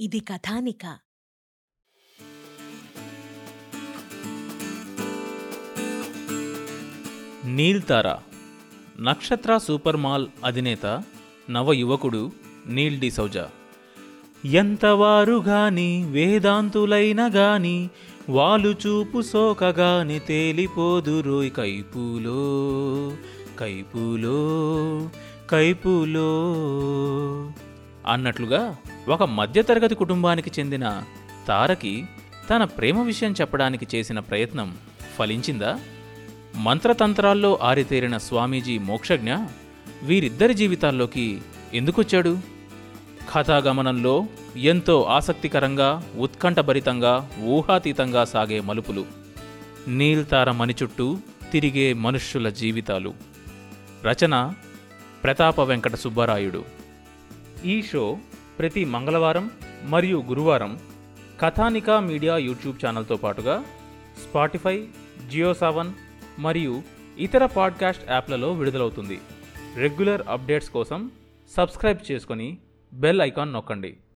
ఇది కథానిక. నీల్తారా నక్షత్ర super mall అధినేత నవ యువకుడు నీల్ డిసౌజా ఎంతవారు గాని వేదాంతులైన గాని వాలు చూపు సోకగాని తేలిపోదురోయ్ కైపులో కైపులో కైపులో. అన్నట్లుగా ఒక మధ్యతరగతి కుటుంబానికి చెందిన తారకి తన ప్రేమ విషయం చెప్పడానికి చేసిన ప్రయత్నం ఫలించిందా? మంత్రతంత్రాల్లో ఆరితేరిన స్వామీజీ మోక్షజ్ఞ వీరిద్దరి జీవితాల్లోకి ఎందుకొచ్చాడు? కథాగమనంలో ఎంతో ఆసక్తికరంగా ఉత్కంఠభరితంగా ఊహాతీతంగా సాగే మలుపులు నీల్తార మణి చుట్టూ తిరిగే మనుష్యుల జీవితాలు. రచన ప్రతాప వెంకట సుబ్బరాయుడు. ఈ షో ప్రతి మంగళవారం మరియు గురువారం కథానికా మీడియా యూట్యూబ్ ఛానల్తో పాటుగా స్పాటిఫై జియో సావన్ మరియు ఇతర పాడ్కాస్ట్ యాప్లలో విడుదలవుతుంది. రెగ్యులర్ అప్డేట్స్ కోసం సబ్స్క్రైబ్ చేసుకొని బెల్ ఐకాన్ నొక్కండి.